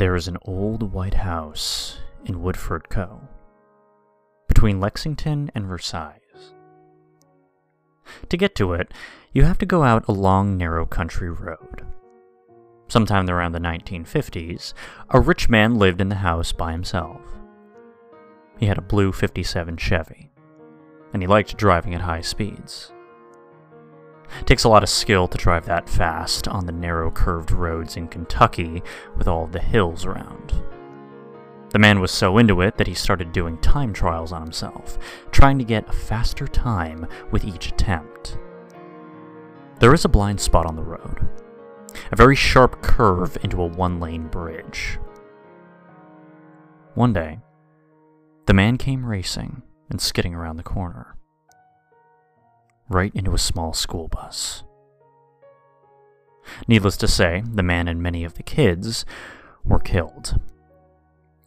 There is an old white house in Woodford Co. between Lexington and Versailles. To get to it, you have to go out a long, narrow country road. Sometime around the 1950s, a rich man lived in the house by himself. He had a blue 57 Chevy, and he liked driving at high speeds. It takes a lot of skill to drive that fast on the narrow curved roads in Kentucky with all the hills around. The man was so into it that he started doing time trials on himself, trying to get a faster time with each attempt. There is a blind spot on the road, a very sharp curve into a one lane bridge. One day, the man came racing and skidding around the corner, right into a small school bus. Needless to say, the man and many of the kids were killed.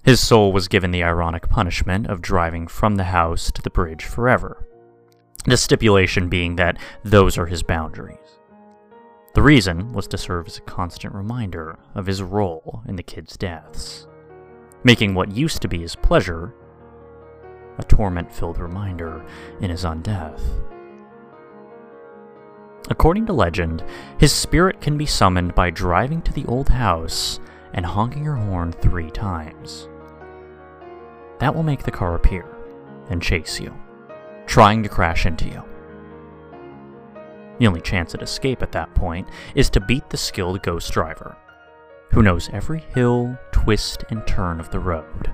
His soul was given the ironic punishment of driving from the house to the bridge forever. The stipulation being that those are his boundaries. The reason was to serve as a constant reminder of his role in the kids' deaths, making what used to be his pleasure a torment filled reminder in his undeath. According to legend, his spirit can be summoned by driving to the old house and honking your horn three times. That will make the car appear and chase you, trying to crash into you. The only chance at escape at that point is to beat the skilled ghost driver, who knows every hill, twist, and turn of the road,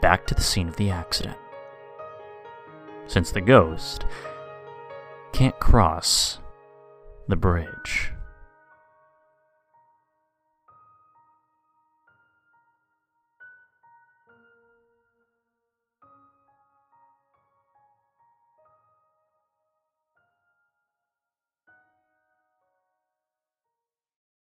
back to the scene of the accident. Since the ghost can't cross the bridge.